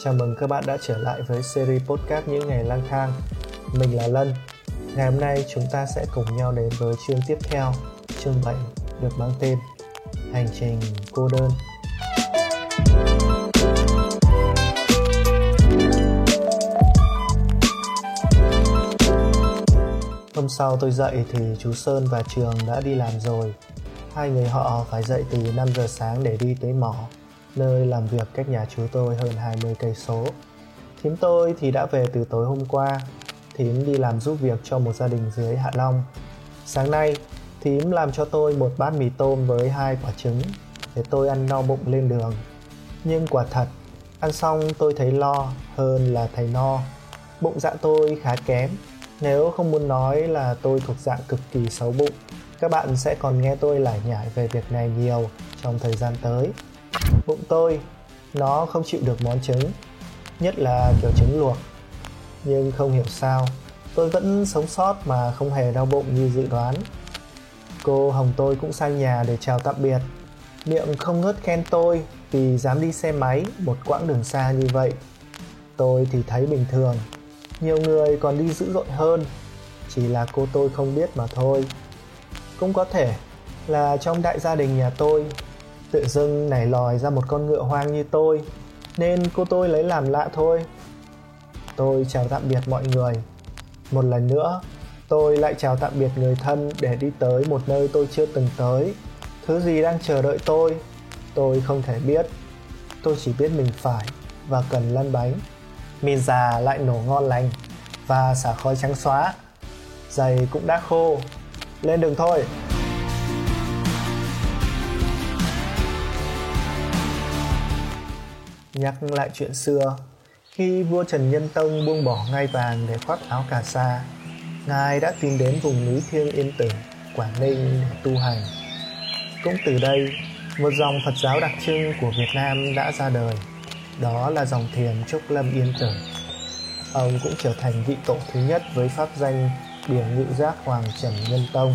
Chào mừng các bạn đã trở lại với series podcast Những Ngày Lang Thang. Mình là Lân. Ngày hôm nay chúng ta sẽ cùng nhau đến với chương tiếp theo, Chương 7 được mang tên Hành trình cô đơn. Hôm sau tôi dậy thì chú Sơn và Trường đã đi làm rồi. Hai người họ phải dậy từ 5 giờ sáng để đi tới mỏ nơi làm việc cách nhà chú tôi hơn 20 cây số. Thím tôi thì đã về từ tối hôm qua. Thím đi làm giúp việc cho một gia đình dưới Hạ Long. Sáng nay, thím làm cho tôi một bát mì tôm với hai quả trứng để tôi ăn no bụng lên đường. Nhưng quả thật, ăn xong tôi thấy lo hơn là thấy no. Bụng dạ tôi khá kém. Nếu không muốn nói là tôi thuộc dạng cực kỳ xấu bụng, các bạn sẽ còn nghe tôi lải nhải về việc này nhiều trong thời gian tới bụng tôi, nó không chịu được món trứng, nhất là kiểu trứng luộc. Nhưng không hiểu sao, tôi vẫn sống sót mà không hề đau bụng như dự đoán. Cô hồng tôi cũng sang nhà để chào tạm biệt. Miệng không ngớt khen tôi vì dám đi xe máy một quãng đường xa như vậy. Tôi thì thấy bình thường. Nhiều người còn đi dữ dội hơn. Chỉ là cô tôi không biết mà thôi. Cũng có thể là trong đại gia đình nhà tôi tự dưng nảy lòi ra một con ngựa hoang như tôi, nên cô tôi lấy làm lạ thôi. Tôi chào tạm biệt mọi người. Một lần nữa, tôi lại chào tạm biệt người thân để đi tới một nơi tôi chưa từng tới. Thứ gì đang chờ đợi tôi tôi không thể biết. Tôi chỉ biết mình phải và cần lăn bánh. Mì già lại nổ ngon lành và xả khói trắng xóa. Giày cũng đã khô. Lên đường thôi. Nhắc lại chuyện xưa, khi vua Trần Nhân Tông buông bỏ ngai vàng để khoác áo cà sa, Ngài đã tìm đến vùng núi Thiêng Yên Tử, Quảng Ninh để tu hành. Cũng từ đây, một dòng Phật giáo đặc trưng của Việt Nam đã ra đời, đó là dòng thiền Trúc Lâm Yên Tử. Ông cũng trở thành vị tổ thứ nhất với pháp danh Biển Ngự Giác Hoàng Trần Nhân Tông.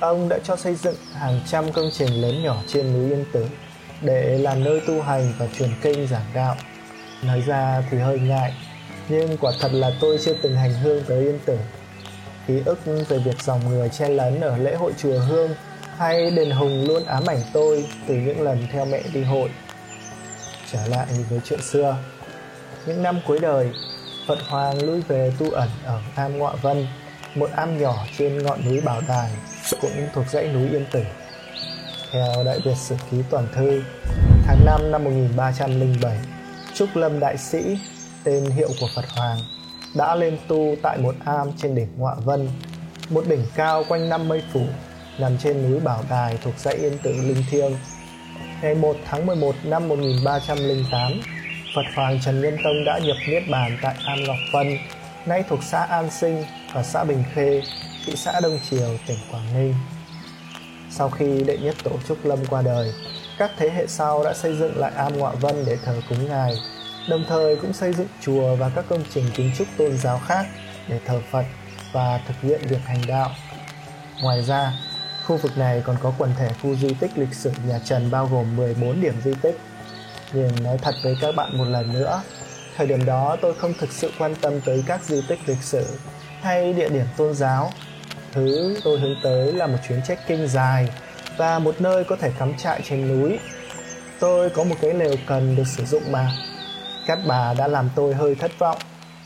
Ông đã cho xây dựng hàng trăm công trình lớn nhỏ trên núi Yên Tử để làm nơi tu hành và truyền kinh giảng đạo. Nói ra thì hơi ngại, nhưng quả thật là tôi chưa từng hành hương tới yên tử. Ký ức về việc dòng người che lấn ở lễ hội chùa hương hay đền hùng luôn ám ảnh tôi từ những lần theo mẹ đi hội. Trở lại với chuyện xưa, những năm cuối đời phật hoàng lui về tu ẩn ở am ngọa vân, một am nhỏ trên ngọn núi bảo đài, cũng thuộc dãy núi yên tử theo Đại Việt Sử Ký Toàn Thư, tháng 5 năm 1307 Trúc Lâm Đại Sĩ, tên hiệu của Phật Hoàng, đã lên tu tại một am trên đỉnh Ngọa Vân, một đỉnh cao quanh năm mây phủ, nằm trên núi Bảo Đài thuộc dãy Yên Tử, Linh Thiêng. Ngày 1 tháng 11 năm 1308 Phật Hoàng Trần Nhân Tông đã nhập Niết Bàn tại Am Ngọc Vân, nay thuộc xã An Sinh và xã Bình Khê, thị xã Đông Triều, tỉnh Quảng Ninh sau khi đệ nhất tổ Trúc Lâm qua đời, các thế hệ sau đã xây dựng lại am Ngọa Vân để thờ cúng ngài, đồng thời cũng xây dựng chùa và các công trình kiến trúc tôn giáo khác để thờ Phật và thực hiện việc hành đạo. Ngoài ra, khu vực này còn có quần thể khu di tích lịch sử nhà Trần bao gồm 14 điểm di tích. Nhưng nói thật với các bạn một lần nữa, thời điểm đó tôi không thực sự quan tâm tới các di tích lịch sử hay địa điểm tôn giáo Thứ tôi hướng tới là một chuyến trekking dài và một nơi có thể cắm trại trên núi. Tôi có một cái lều cần được sử dụng mà. Cát bà đã làm tôi hơi thất vọng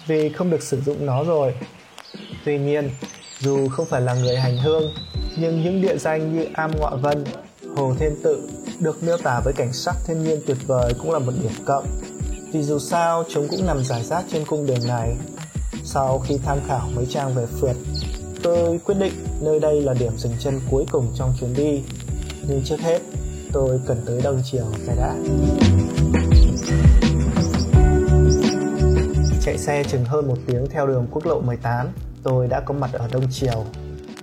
vì không được sử dụng nó rồi. Tuy nhiên, dù không phải là người hành hương, nhưng những địa danh như Am Ngọa Vân, Hồ Thiên Tự được miêu tả với cảnh sắc thiên nhiên tuyệt vời cũng là một điểm cộng. Vì dù sao chúng cũng nằm rải rác trên cung đường này. Sau khi tham khảo mấy trang về phượt tôi quyết định nơi đây là điểm dừng chân cuối cùng trong chuyến đi. Nhưng trước hết, tôi cần tới đông chiều cái đã. Chạy xe chừng hơn một tiếng theo đường quốc lộ 18 tôi đã có mặt ở đông chiều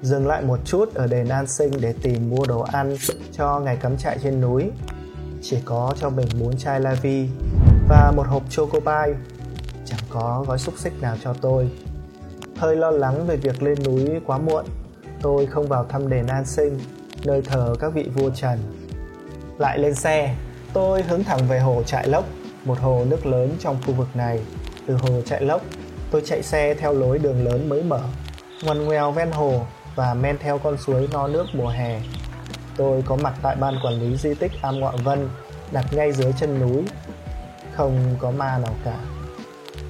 dừng lại một chút ở đền an sinh để tìm mua đồ ăn cho ngày cắm trại trên núi. Chỉ có cho mình bốn chai la vi và một hộp choco pie chẳng có gói xúc xích nào cho tôi hơi lo lắng về việc lên núi quá muộn tôi không vào thăm đền an sinh nơi thờ các vị vua trần lại lên xe tôi hướng thẳng về hồ trại lốc một hồ nước lớn trong khu vực này. Từ hồ Trại lốc, tôi chạy xe theo lối đường lớn mới mở, ngoằn ngoèo ven hồ và men theo con suối no nước mùa hè. Tôi có mặt tại ban quản lý di tích Am Ngọa Vân, đặt ngay dưới chân núi. Không có ma nào cả.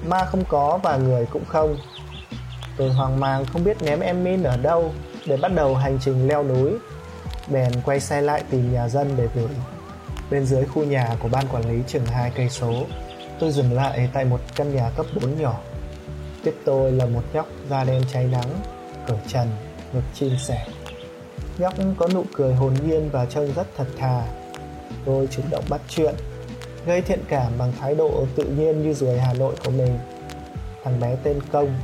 Ma không có và người cũng không. Tôi hoang mang không biết ném em min ở đâu để bắt đầu hành trình leo núi. Bèn quay xe lại tìm nhà dân để gửi. Bên dưới khu nhà của ban quản lý chừng hai cây số, tôi dừng lại tại một căn nhà cấp 4 nhỏ. Tiếp tôi là một nhóc da đen cháy nắng, cởi trần, ngực chim sẻ. Nhóc có nụ cười hồn nhiên và trông rất thật thà. Tôi chủ động bắt chuyện, gây thiện cảm bằng thái độ tự nhiên như ruồi Hà Nội của mình. Thằng bé tên Công,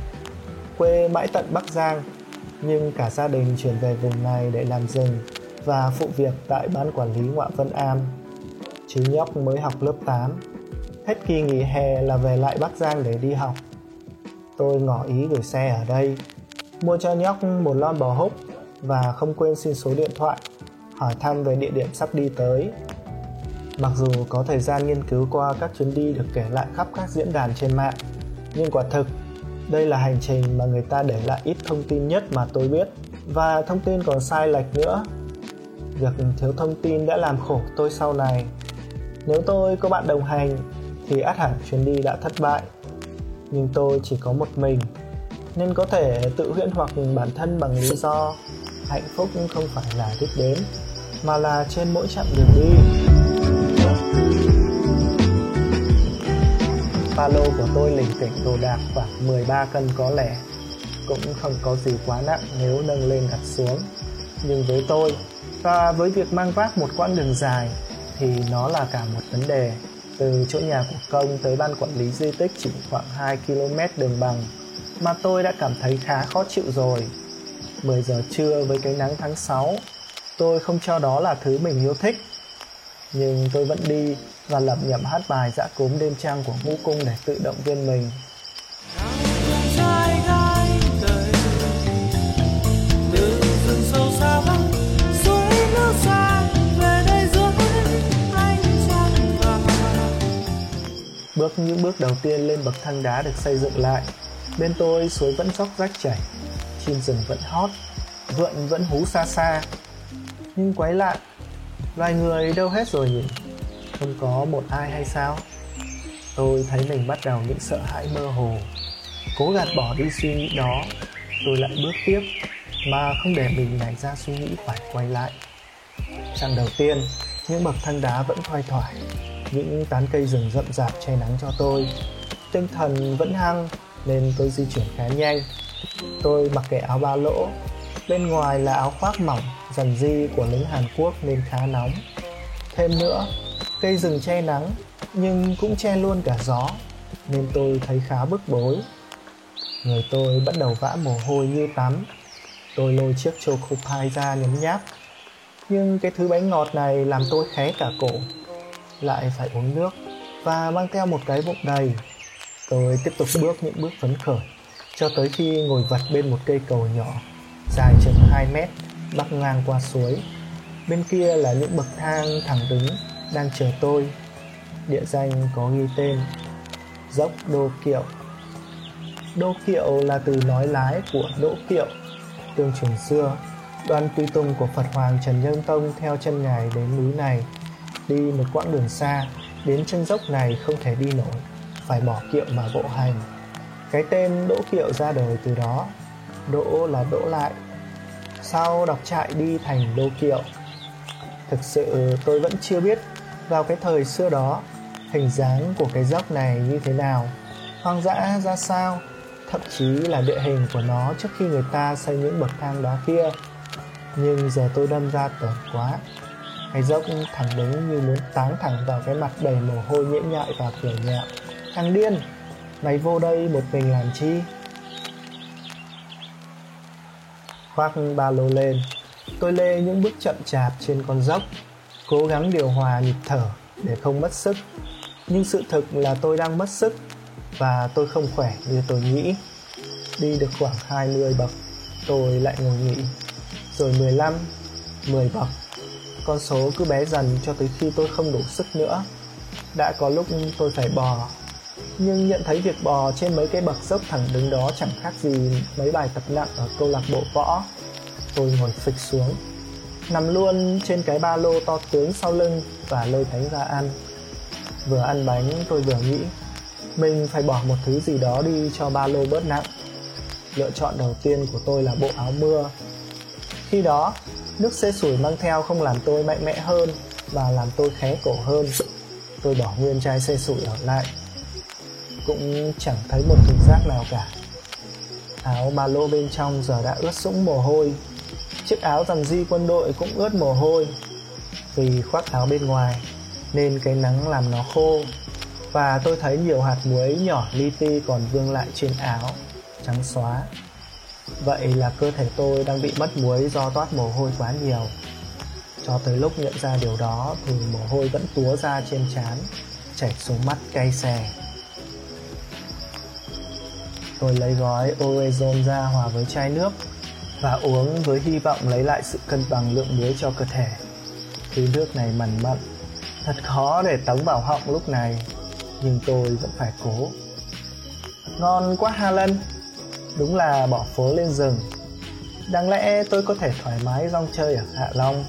quê mãi tận Bắc Giang, nhưng cả gia đình chuyển về vùng này để làm rừng và phụ việc tại ban quản lý ngoại Vân Am. Chứ nhóc mới học lớp 8, hết kỳ nghỉ hè là về lại Bắc Giang để đi học. Tôi ngỏ ý gửi xe ở đây, mua cho nhóc một lon bò húc và không quên xin số điện thoại, hỏi thăm về địa điểm sắp đi tới. Mặc dù có thời gian nghiên cứu qua các chuyến đi được kể lại khắp các diễn đàn trên mạng, nhưng quả thực đây là hành trình mà người ta để lại ít thông tin nhất mà tôi biết và thông tin còn sai lệch nữa. Việc thiếu thông tin đã làm khổ tôi sau này. Nếu tôi có bạn đồng hành, thì át hẳn chuyến đi đã thất bại. Nhưng tôi chỉ có một mình, nên có thể tự huyễn hoặc bản thân bằng lý do hạnh phúc không phải là đích đến, mà là trên mỗi chặng đường đi ba lô của tôi lỉnh kỉnh đồ đạc khoảng 13 cân có lẽ. Cũng không có gì quá nặng nếu nâng lên đặt xuống. Nhưng với tôi và với việc mang vác một quãng đường dài thì nó là cả một vấn đề. Từ chỗ nhà của công tới ban quản lý di tích chỉ khoảng 2 km đường bằng mà tôi đã cảm thấy khá khó chịu rồi. 10 giờ trưa với cái nắng tháng 6 tôi không cho đó là thứ mình yêu thích nhưng tôi vẫn đi và lẩm nhẩm hát bài dã cốm đêm trăng của ngũ cung để tự động viên mình. Bước những bước đầu tiên lên bậc thang đá được xây dựng lại. Bên tôi suối vẫn róc rách chảy, Chim rừng vẫn hót, Vượn vẫn hú xa xa. Nhưng quái lạ Loài người đâu hết rồi nhỉ? Không có một ai hay sao? Tôi thấy mình bắt đầu những sợ hãi mơ hồ. Cố gạt bỏ đi suy nghĩ đó Tôi lại bước tiếp, Mà không để mình nảy ra suy nghĩ phải quay lại. Chặng đầu tiên, Những bậc thang đá vẫn thoai thoải, Những tán cây rừng rậm rạp che nắng cho tôi. Tinh thần vẫn hăng, Nên tôi di chuyển khá nhanh. Tôi mặc kệ áo ba lỗ, Bên ngoài là áo khoác mỏng dần di của lính Hàn Quốc nên khá nóng. Thêm nữa, cây rừng che nắng nhưng cũng che luôn cả gió Nên tôi thấy khá bức bối. Người tôi bắt đầu vã mồ hôi như tắm. Tôi lôi chiếc choco pie ra nhấm nháp. Nhưng cái thứ bánh ngọt này làm tôi khé cả cổ. Lại phải uống nước Và mang theo một cái bụng đầy. Tôi tiếp tục bước những bước phấn khởi Cho tới khi ngồi vật bên một cây cầu nhỏ Dài chừng 2 mét bắc ngang qua suối. Bên kia là những bậc thang thẳng đứng đang chờ tôi. Địa danh có ghi tên, dốc đô kiệu. Đô kiệu là từ nói lái của đỗ kiệu, tương truyền xưa. Đoàn tùy tùng của phật hoàng trần nhân tông theo chân ngài đến núi này, đi một quãng đường xa. Đến chân dốc này không thể đi nổi, phải bỏ kiệu mà bộ hành. Cái tên đỗ kiệu ra đời từ đó. Đỗ là đỗ lại sau đọc trại đi thành đô kiệu? Thực sự tôi vẫn chưa biết vào cái thời xưa đó, hình dáng của cái dốc này như thế nào. Hoang dã ra sao? Thậm chí là địa hình của nó trước khi người ta xây những bậc thang đá kia. Nhưng giờ tôi đâm ra tởn quá. Cái dốc thẳng đứng như muốn táng thẳng vào cái mặt đầy mồ hôi nhễ nhại và kiểu nhạo thằng điên, mày vô đây một mình làm chi? Khoác ba lô lên. Tôi lê những bước chậm chạp trên con dốc, cố gắng điều hòa nhịp thở để không mất sức. Nhưng sự thực là tôi đang mất sức và tôi không khỏe như tôi nghĩ. Đi được khoảng 20 bậc, tôi lại ngồi nghỉ. Rồi 15 10 bậc, con số cứ bé dần cho tới khi tôi không đủ sức nữa. Đã có lúc tôi phải bò nhưng nhận thấy việc bò trên mấy cái bậc dốc thẳng đứng đó chẳng khác gì mấy bài tập nặng ở câu lạc bộ võ. Tôi ngồi phịch xuống, nằm luôn trên cái ba lô to tướng sau lưng và lôi thấy ra ăn. Vừa ăn bánh tôi vừa nghĩ, mình phải bỏ một thứ gì đó đi cho ba lô bớt nặng. Lựa chọn đầu tiên của tôi là bộ áo mưa. Khi đó, nước xê sủi mang theo không làm tôi mạnh mẽ hơn và làm tôi khé cổ hơn. Tôi bỏ nguyên chai xê sủi ở lại cũng chẳng thấy một thùng rác nào cả. Áo ba lô bên trong giờ đã ướt sũng mồ hôi. Chiếc áo dằn di quân đội cũng ướt mồ hôi. Vì khoác áo bên ngoài, nên cái nắng làm nó khô. Và tôi thấy nhiều hạt muối nhỏ li ti còn vương lại trên áo, trắng xóa. Vậy là cơ thể tôi đang bị mất muối do toát mồ hôi quá nhiều. Cho tới lúc nhận ra điều đó thì mồ hôi vẫn túa ra trên trán, chảy xuống mắt cay xè tôi lấy gói orezon ra hòa với chai nước và uống với hy vọng lấy lại sự cân bằng lượng muối cho cơ thể. Thứ nước này mằn mặn, thật khó để tống vào họng lúc này, nhưng tôi vẫn phải cố. Ngon quá, Helen. Đúng là bỏ phố lên rừng. Đáng lẽ tôi có thể thoải mái rong chơi ở hạ long,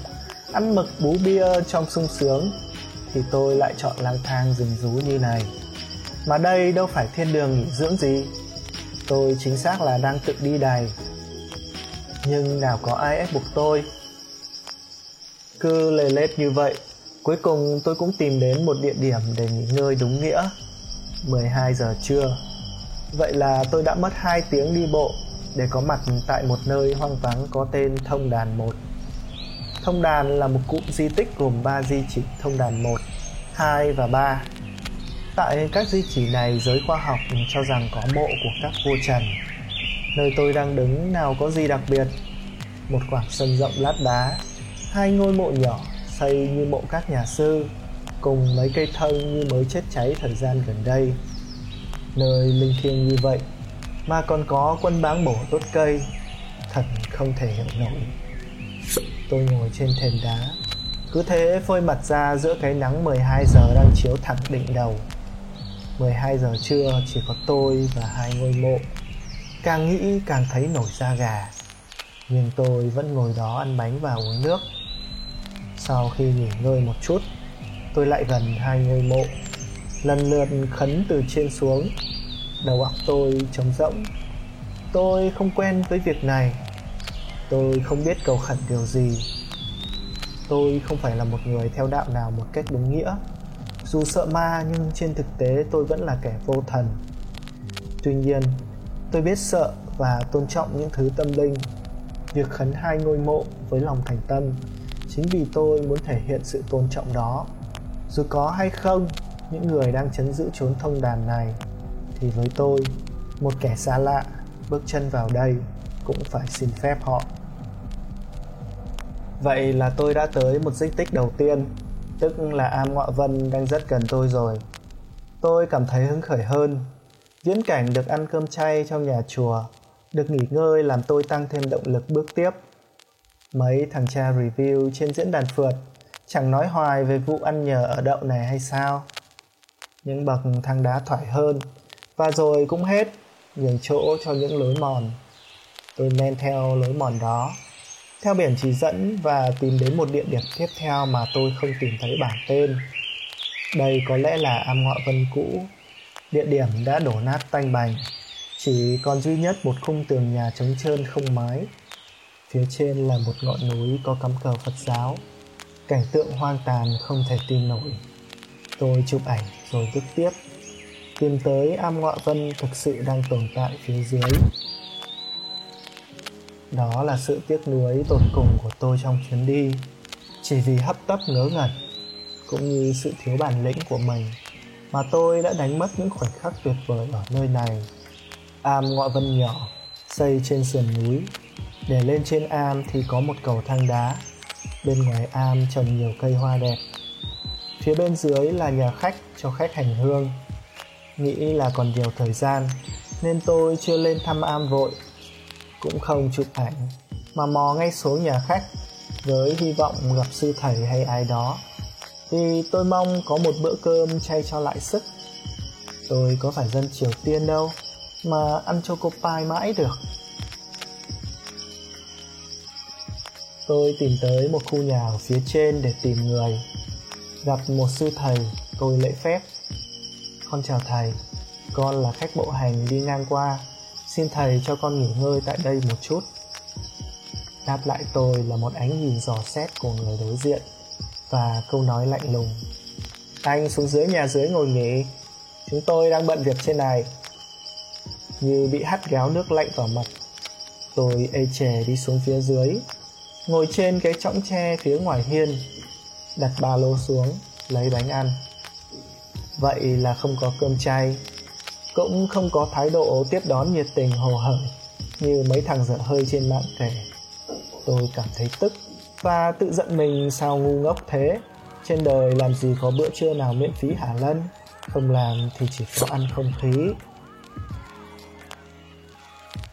ăn mực bú bia trong sung sướng, thì tôi lại chọn lang thang rừng rú như này. Mà đây đâu phải thiên đường nghỉ dưỡng gì tôi chính xác là đang tự đi đày nhưng nào có ai ép buộc tôi? Cứ lề lết như vậy, cuối cùng tôi cũng tìm đến một địa điểm để nghỉ ngơi đúng nghĩa 12 giờ trưa. Vậy là tôi đã mất 2 tiếng đi bộ để có mặt tại một nơi hoang vắng có tên thông đàn 1 thông đàn là một cụm di tích gồm 3 di chỉ thông đàn 1 2 và 3 tại các di chỉ này, giới khoa học cho rằng có mộ của các vua trần. Nơi tôi đang đứng, nào có gì đặc biệt? Một khoảng sân rộng lát đá, hai ngôi mộ nhỏ xây như mộ các nhà sư, cùng mấy cây thân như mới chết cháy thời gian gần đây. Nơi linh thiêng như vậy, mà còn có quân báng bổ tốt cây, thật không thể hiểu nổi. Tôi ngồi trên thềm đá, cứ thế phơi mặt ra giữa cái nắng 12 giờ đang chiếu thẳng đỉnh đầu. 12 giờ trưa chỉ có tôi và hai ngôi mộ. Càng nghĩ càng thấy nổi da gà. Nhưng tôi vẫn ngồi đó ăn bánh và uống nước. Sau khi nghỉ ngơi một chút, Tôi lại gần hai ngôi mộ. Lần lượt khấn từ trên xuống. Đầu óc tôi trống rỗng. Tôi không quen với việc này. Tôi không biết cầu khẩn điều gì. Tôi không phải là một người theo đạo nào một cách đúng nghĩa. Dù sợ ma nhưng trên thực tế tôi vẫn là kẻ vô thần. Tuy nhiên, tôi biết sợ và tôn trọng những thứ tâm linh. Việc khấn hai ngôi mộ với lòng thành tâm chính vì tôi muốn thể hiện sự tôn trọng đó. Dù có hay không, những người đang chấn giữ chốn thông đàn này thì với tôi, một kẻ xa lạ bước chân vào đây cũng phải xin phép họ. Vậy là tôi đã tới một di tích đầu tiên tức là am ngọ vân đang rất gần tôi rồi tôi cảm thấy hứng khởi hơn Viễn cảnh được ăn cơm chay trong nhà chùa, được nghỉ ngơi làm tôi tăng thêm động lực bước tiếp. Mấy thằng cha review trên diễn đàn phượt chẳng nói hoài về vụ ăn nhờ ở đậu này hay sao. Những bậc thang đá thoải hơn, và rồi cũng hết, nhường chỗ cho những lối mòn. Tôi men theo lối mòn đó, theo biển chỉ dẫn và tìm đến một địa điểm tiếp theo mà tôi không tìm thấy bảng tên. Đây có lẽ là am ngọ vân cũ, Địa điểm đã đổ nát tanh bành, Chỉ còn duy nhất một khung tường nhà trống trơn không mái Phía trên là một ngọn núi có cắm cờ Phật giáo, Cảnh tượng hoang tàn không thể tin nổi Tôi chụp ảnh rồi bước tiếp, Tìm tới am ngọa vân thực sự đang tồn tại phía dưới đó là sự tiếc nuối tột cùng của tôi trong chuyến đi. Chỉ vì hấp tấp ngớ ngẩn, Cũng như sự thiếu bản lĩnh của mình, mà tôi đã đánh mất những khoảnh khắc tuyệt vời ở nơi này. Am ngọ vân nhỏ, xây trên sườn núi. Để lên trên am thì có một cầu thang đá. Bên ngoài am trồng nhiều cây hoa đẹp. Phía bên dưới là nhà khách cho khách hành hương. Nghĩ là còn nhiều thời gian, nên tôi chưa lên thăm am vội cũng không chụp ảnh mà mò ngay xuống nhà khách với hy vọng gặp sư thầy hay ai đó. Vì tôi mong có một bữa cơm chay cho lại sức. Tôi có phải dân Triều Tiên đâu Mà ăn choco pie mãi được. Tôi tìm tới một khu nhà ở phía trên để tìm người Gặp một sư thầy, tôi lễ phép. Con chào thầy, con là khách bộ hành đi ngang qua. Xin thầy cho con nghỉ ngơi tại đây một chút. Đáp lại tôi là một ánh nhìn dò xét của người đối diện Và câu nói lạnh lùng. Anh xuống dưới nhà dưới ngồi nghỉ. Chúng tôi đang bận việc trên này. Như bị hắt gáo nước lạnh vào mặt, Tôi ê chề đi xuống phía dưới, Ngồi trên cái chõng tre phía ngoài hiên, Đặt ba lô xuống, Lấy bánh ăn. Vậy là không có cơm chay. Cũng không có thái độ tiếp đón nhiệt tình hồ hởi Như mấy thằng dở hơi trên mạng kể. Tôi cảm thấy tức Và tự giận mình sao ngu ngốc thế. Trên đời làm gì có bữa trưa nào miễn phí hả Lân? Không làm thì chỉ có ăn không khí.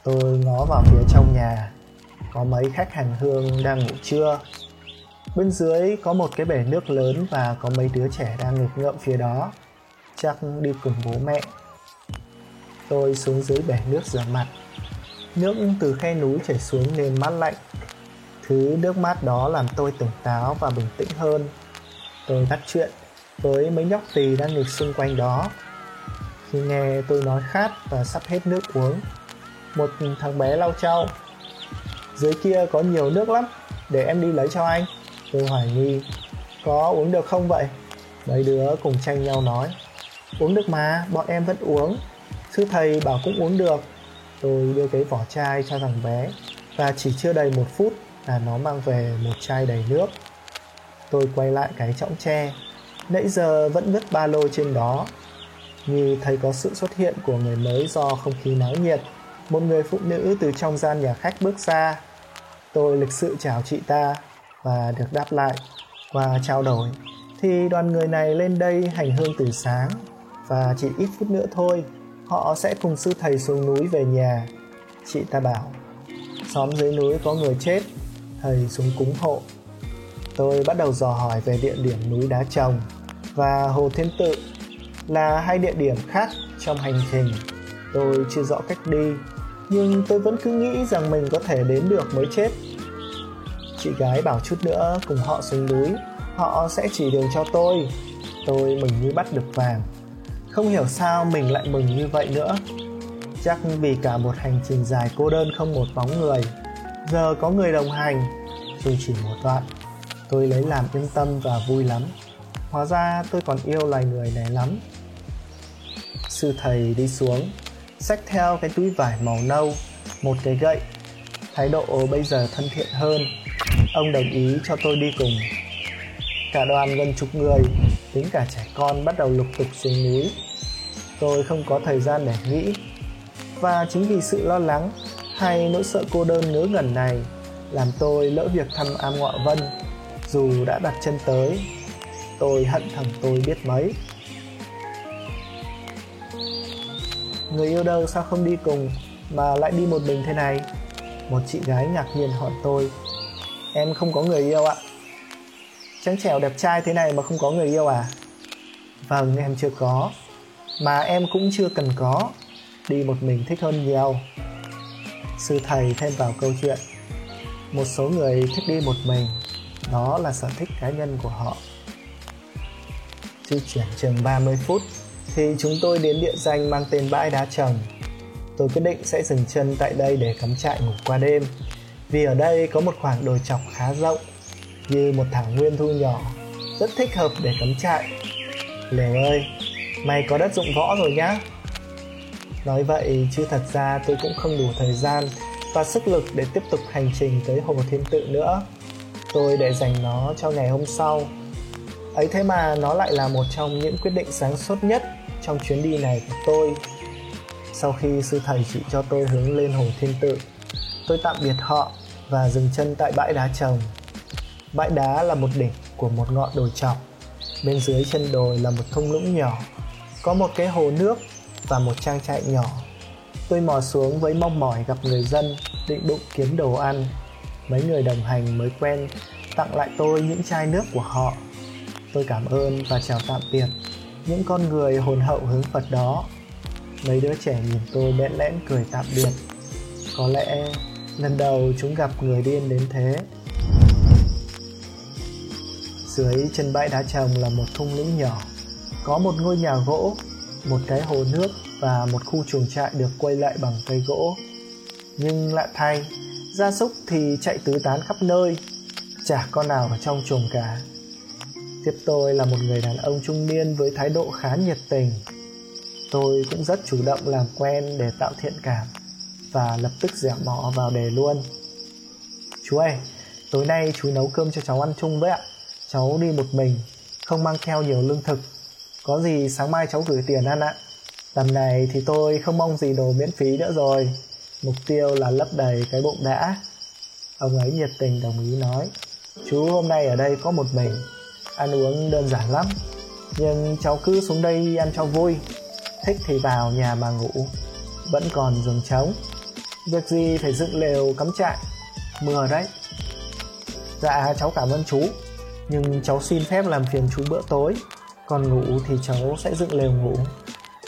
Tôi ngó vào phía trong nhà. Có mấy khách hành hương đang ngủ trưa. Bên dưới có một cái bể nước lớn và có mấy đứa trẻ đang nghịch ngợm phía đó. Chắc đi cùng bố mẹ. Tôi xuống dưới bể nước rửa mặt. Nước từ khe núi chảy xuống nên mát lạnh. Thứ nước mát đó làm tôi tỉnh táo và bình tĩnh hơn. Tôi bắt chuyện với mấy nhóc tỳ đang nghịch xung quanh đó. Khi nghe tôi nói khát và sắp hết nước uống Một thằng bé lau trâu Dưới kia có nhiều nước lắm Để em đi lấy cho anh. Tôi hoài nghi Có uống được không vậy? Mấy đứa cùng tranh nhau nói. Uống được mà, bọn em vẫn uống. Sư thầy bảo cũng uống được. Tôi đưa cái vỏ chai cho thằng bé Và chỉ chưa đầy một phút là nó mang về một chai đầy nước. Tôi quay lại cái chõng tre. Nãy giờ vẫn vứt ba lô trên đó. Như thấy có sự xuất hiện của người mới do không khí náo nhiệt, Một người phụ nữ từ trong gian nhà khách bước ra. Tôi lịch sự chào chị ta và được đáp lại qua trao đổi. Thì đoàn người này lên đây hành hương từ sáng và chỉ ít phút nữa thôi họ sẽ cùng sư thầy xuống núi về nhà. Chị ta bảo, xóm dưới núi có người chết, thầy xuống cúng hộ. Tôi bắt đầu dò hỏi về địa điểm núi đá trồng và hồ thiên tự là hai địa điểm khác trong hành trình. Tôi chưa rõ cách đi, nhưng tôi vẫn cứ nghĩ rằng mình có thể đến được mới chết. Chị gái bảo chút nữa, cùng họ xuống núi, Họ sẽ chỉ đường cho tôi. Tôi mừng như bắt được vàng. Không hiểu sao mình lại mừng như vậy nữa. Chắc vì cả một hành trình dài cô đơn không một bóng người, Giờ có người đồng hành, Dù chỉ một đoạn, Tôi lấy làm yên tâm và vui lắm. Hóa ra tôi còn yêu loài người này lắm. Sư thầy đi xuống, Xách theo cái túi vải màu nâu, Một cái gậy. Thái độ bây giờ thân thiện hơn. Ông đồng ý cho tôi đi cùng. Cả đoàn gần chục người. Tính cả trẻ con bắt đầu lục tục xuống núi. Tôi không có thời gian để nghĩ. Và chính vì sự lo lắng Hay nỗi sợ cô đơn ngớ ngẩn này Làm tôi lỡ việc thăm am ngọ vân, Dù đã đặt chân tới. Tôi hận thằng tôi biết mấy. Người yêu đâu sao không đi cùng Mà lại đi một mình thế này? Một chị gái ngạc nhiên hỏi tôi. Em không có người yêu ạ. Trắng trẻo đẹp trai thế này mà không có người yêu à? Vâng em chưa có. Mà em cũng chưa cần có. Đi một mình thích hơn nhiều. Sư thầy thêm vào câu chuyện. Một số người thích đi một mình. Đó là sở thích cá nhân của họ. Di chuyển chừng 30 phút, Thì chúng tôi đến địa danh mang tên bãi đá trồng. Tôi quyết định sẽ dừng chân tại đây để cắm trại ngủ qua đêm. Vì ở đây có một khoảng đồi chọc khá rộng như một thảo nguyên thu nhỏ, rất thích hợp để cắm trại. Lều ơi, mày có đất dụng võ rồi nhá. Nói vậy chứ thật ra tôi cũng không đủ thời gian và sức lực để tiếp tục hành trình tới hồ thiên tự nữa. Tôi để dành nó cho ngày hôm sau. Ấy thế mà nó lại là một trong những quyết định sáng suốt nhất trong chuyến đi này của tôi. Sau khi sư thầy chỉ cho tôi hướng lên hồ thiên tự, tôi tạm biệt họ và dừng chân tại bãi đá trồng. Bãi đá là một đỉnh của một ngọn đồi trọc. Bên dưới chân đồi là một thung lũng nhỏ, có một cái hồ nước và một trang trại nhỏ. Tôi mò xuống với mong mỏi gặp người dân, định bụng kiếm đồ ăn. Mấy người đồng hành mới quen tặng lại tôi những chai nước của họ. Tôi cảm ơn và chào tạm biệt những con người hồn hậu hướng Phật đó. Mấy đứa trẻ nhìn tôi bẽn lẽn cười tạm biệt. Có lẽ lần đầu chúng gặp người điên đến thế. Dưới chân bãi đá trồng là một thung lũng nhỏ, có một ngôi nhà gỗ, một cái hồ nước và một khu chuồng trại được quay lại bằng cây gỗ. Nhưng lạ thay, gia súc thì chạy tứ tán khắp nơi, chả con nào ở trong chuồng cả. Tiếp tôi là một người đàn ông trung niên với thái độ khá nhiệt tình. Tôi cũng rất chủ động làm quen để tạo thiện cảm và lập tức dẻo mỏ vào đề luôn. Chú ơi, tối nay chú nấu cơm cho cháu ăn chung với ạ. Cháu đi một mình, không mang theo nhiều lương thực. Có gì sáng mai cháu gửi tiền ăn ạ. Tầm này thì tôi không mong gì đồ miễn phí nữa rồi. Mục tiêu là lấp đầy cái bụng đã. Ông ấy nhiệt tình đồng ý nói. Chú hôm nay ở đây có một mình, ăn uống đơn giản lắm. Nhưng cháu cứ xuống đây ăn cho vui. Thích thì vào nhà mà ngủ. Vẫn còn giường trống. Việc gì phải dựng lều cắm trại. Mưa đấy. Dạ cháu cảm ơn chú nhưng cháu xin phép làm phiền chú bữa tối. Còn ngủ thì cháu sẽ dựng lều ngủ.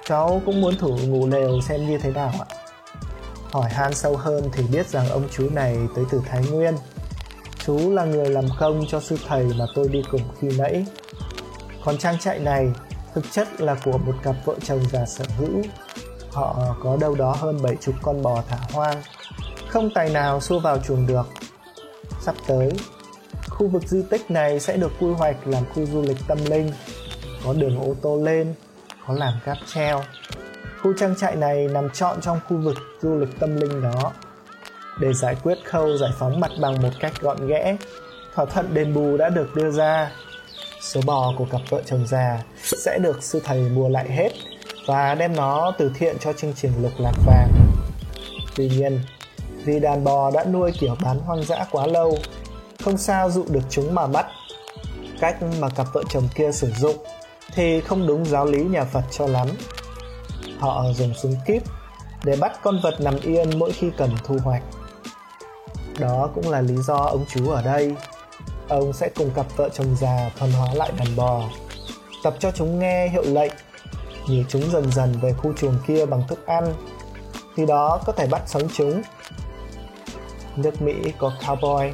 Cháu cũng muốn thử ngủ lều xem như thế nào ạ. Hỏi han sâu hơn thì biết rằng ông chú này tới từ thái nguyên. Chú là người làm công cho sư thầy mà tôi đi cùng khi nãy. Còn trang trại này, thực chất là của một cặp vợ chồng già sở hữu. Họ có đâu đó hơn bảy chục con bò thả hoang. Không tài nào xua vào chuồng được. Sắp tới Khu vực di tích này sẽ được quy hoạch làm khu du lịch tâm linh, có đường ô tô lên, có làm cáp treo. Khu trang trại này nằm trọn trong khu vực du lịch tâm linh đó. Để giải quyết khâu giải phóng mặt bằng một cách gọn ghẽ, thỏa thuận đền bù đã được đưa ra. Số bò của cặp vợ chồng già sẽ được sư thầy mua lại hết và đem nó từ thiện cho chương trình lục lạc vàng. Tuy nhiên, vì đàn bò đã nuôi kiểu bán hoang dã quá lâu không sao dụ được chúng mà bắt. Cách mà cặp vợ chồng kia sử dụng thì không đúng giáo lý nhà phật cho lắm. Họ dùng súng kíp để bắt con vật nằm yên mỗi khi cần thu hoạch. Đó cũng là lý do ông chú ở đây. Ông sẽ cùng cặp vợ chồng già thuần hóa lại đàn bò, tập cho chúng nghe hiệu lệnh nhỉ chúng dần dần về khu chuồng kia bằng thức ăn, thì đó có thể bắt sống chúng. Nước mỹ có cowboy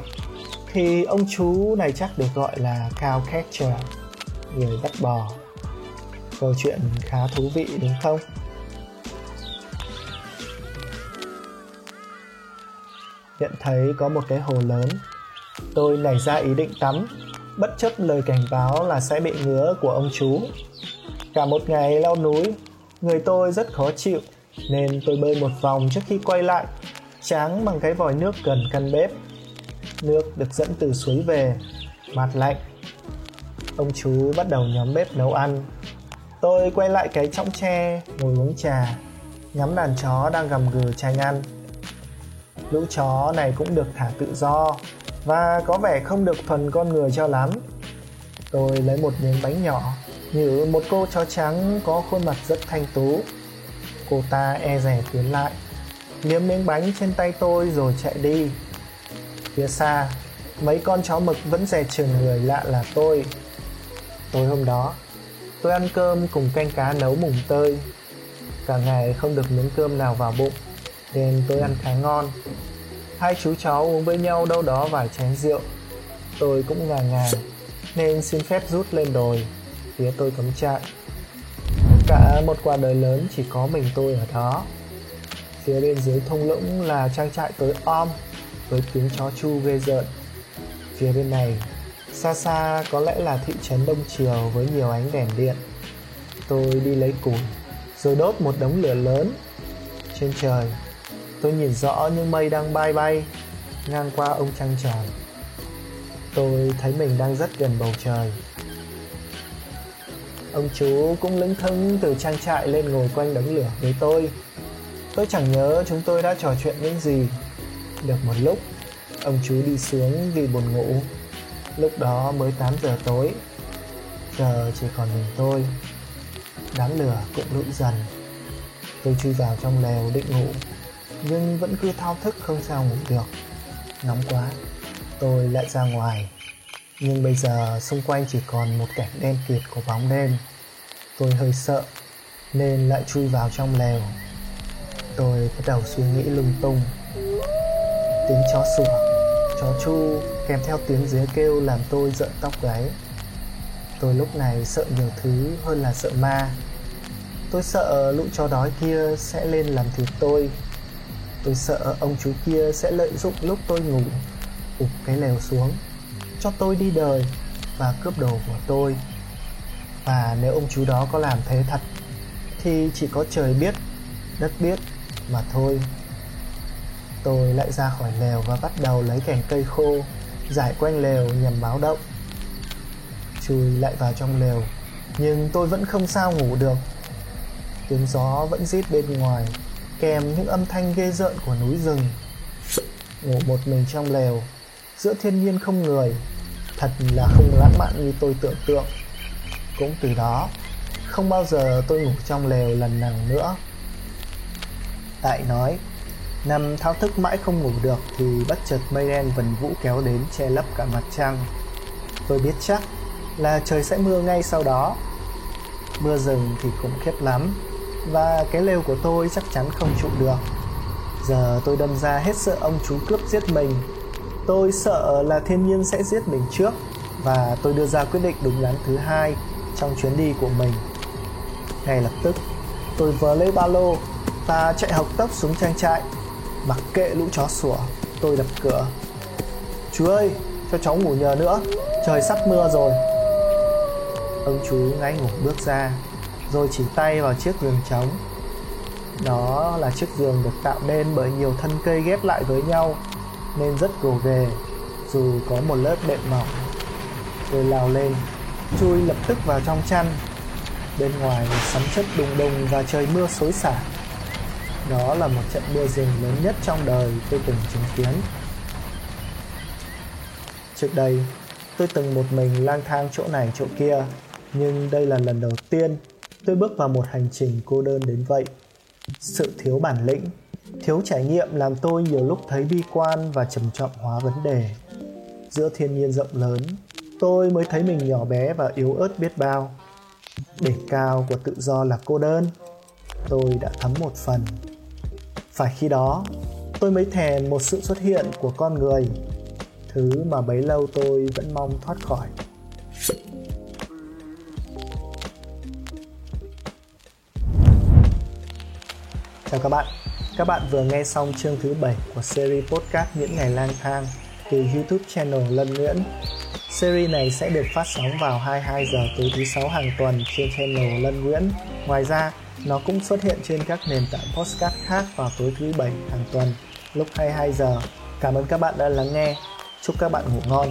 thì ông chú này chắc được gọi là cow catcher, người bắt bò. Câu chuyện khá thú vị, đúng không? Nhận thấy có một cái hồ lớn. Tôi nảy ra ý định tắm. Bất chấp lời cảnh báo là sẽ bị ngứa của ông chú. Cả một ngày leo núi, người tôi rất khó chịu, nên tôi bơi một vòng trước khi quay lại, tráng bằng cái vòi nước gần căn bếp. Nước được dẫn từ suối về, mát lạnh. Ông chú bắt đầu nhóm bếp nấu ăn. Tôi quay lại cái chõng tre, ngồi uống trà, ngắm đàn chó đang gầm gừ tranh ăn. Lũ chó này cũng được thả tự do và có vẻ không được thuần con người cho lắm. Tôi lấy một miếng bánh nhỏ, như một cô chó trắng có khuôn mặt rất thanh tú. Cô ta e rè tiến lại, liếm miếng bánh trên tay tôi rồi chạy đi phía xa. Mấy con chó mực vẫn dè chừng người lạ là tôi. Tối hôm đó, tôi ăn cơm cùng canh cá nấu mùng tơi. Cả ngày không được miếng cơm nào vào bụng, nên tôi ăn khá ngon. Hai chú cháu uống với nhau đâu đó vài chén rượu. Tôi cũng ngà ngà, nên xin phép rút lên đồi, phía tôi cấm trại. Cả một quả đời lớn chỉ có mình tôi ở đó. Phía bên dưới thung lũng là trang trại tối om với tiếng chó chu ghê rợn. Phía bên này, xa xa có lẽ là thị trấn đông triều với nhiều ánh đèn điện. Tôi đi lấy củi, rồi đốt một đống lửa lớn trên trời. Tôi nhìn rõ những mây đang bay bay, ngang qua ông trăng tròn. Tôi thấy mình đang rất gần bầu trời. Ông chú cũng lững thững từ trang trại lên ngồi quanh đống lửa với tôi. Tôi chẳng nhớ chúng tôi đã trò chuyện những gì được một lúc, ông chú đi xuống vì buồn ngủ. Lúc đó mới 8 giờ tối. Giờ chỉ còn mình tôi. Đám lửa cũng lụi dần. Tôi chui vào trong lều định ngủ, nhưng vẫn cứ thao thức không sao ngủ được. Nóng quá, tôi lại ra ngoài. Nhưng bây giờ xung quanh chỉ còn một cảnh đen kịt của bóng đêm Tôi hơi sợ Nên lại chui vào trong lều Tôi bắt đầu suy nghĩ lung tung Tiếng chó sủa. Chó chu kèm theo tiếng dế kêu làm tôi giận tóc gáy. Tôi lúc này sợ nhiều thứ hơn là sợ ma. Tôi sợ lũ chó đói kia sẽ lên làm thịt tôi. Tôi sợ ông chú kia sẽ lợi dụng lúc tôi ngủ, ụp cái lều xuống, cho tôi đi đời và cướp đồ của tôi. Và nếu ông chú đó có làm thế thật, thì chỉ có trời biết, đất biết mà thôi tôi lại ra khỏi lều và bắt đầu lấy cành cây khô, giải quanh lều nhằm báo động. Chui lại vào trong lều, nhưng tôi vẫn không sao ngủ được. Tiếng gió vẫn rít bên ngoài, kèm những âm thanh ghê rợn của núi rừng. Ngủ một mình trong lều, giữa thiên nhiên không người, thật là không lãng mạn như tôi tưởng tượng. Cũng từ đó, không bao giờ tôi ngủ trong lều lần nào nữa. Tại nói nằm thao thức mãi không ngủ được thì bất chợt mây đen vần vũ kéo đến che lấp cả mặt trăng. Tôi biết chắc là trời sẽ mưa ngay sau đó. Mưa rừng thì cũng khiếp lắm, và cái lều của tôi chắc chắn không trụ được. Giờ tôi đâm ra hết sợ ông chú cướp giết mình. Tôi sợ là thiên nhiên sẽ giết mình trước, và tôi đưa ra quyết định đúng đắn thứ hai trong chuyến đi của mình. Ngay lập tức, tôi vờ lấy ba lô và chạy học tốc xuống trang trại mặc kệ lũ chó sủa, tôi đập cửa. Chú ơi, cho cháu ngủ nhờ nữa. Trời sắp mưa rồi. Ông chú ngáy ngủ bước ra, rồi chỉ tay vào chiếc giường trống. Đó là chiếc giường được tạo nên bởi nhiều thân cây ghép lại với nhau, nên rất gồ ghề, dù có một lớp đệm mỏng. Tôi lao lên, chui lập tức vào trong chăn. Bên ngoài sấm chất đùng đùng và trời mưa xối xả đó là một trận mưa rừng lớn nhất trong đời tôi từng chứng kiến. Trước đây, tôi từng một mình lang thang chỗ này chỗ kia, nhưng đây là lần đầu tiên tôi bước vào một hành trình cô đơn đến vậy. Sự thiếu bản lĩnh, thiếu trải nghiệm làm tôi nhiều lúc thấy bi quan và trầm trọng hóa vấn đề. Giữa thiên nhiên rộng lớn, tôi mới thấy mình nhỏ bé và yếu ớt biết bao. Đỉnh cao của tự do là cô đơn, tôi đã thấm một phần phải khi đó tôi mới thèm một sự xuất hiện của con người thứ mà bấy lâu tôi vẫn mong thoát khỏi chào các bạn các bạn vừa nghe xong chương thứ 7 của series podcast Những Ngày Lang Thang từ YouTube channel Lân Nguyễn. Series này sẽ được phát sóng vào 22 giờ tối thứ sáu hàng tuần trên channel Lân Nguyễn. Ngoài ra, nó cũng xuất hiện trên các nền tảng podcast khác vào tối thứ bảy hàng tuần, lúc 22 giờ. Cảm ơn các bạn đã lắng nghe. Chúc các bạn ngủ ngon.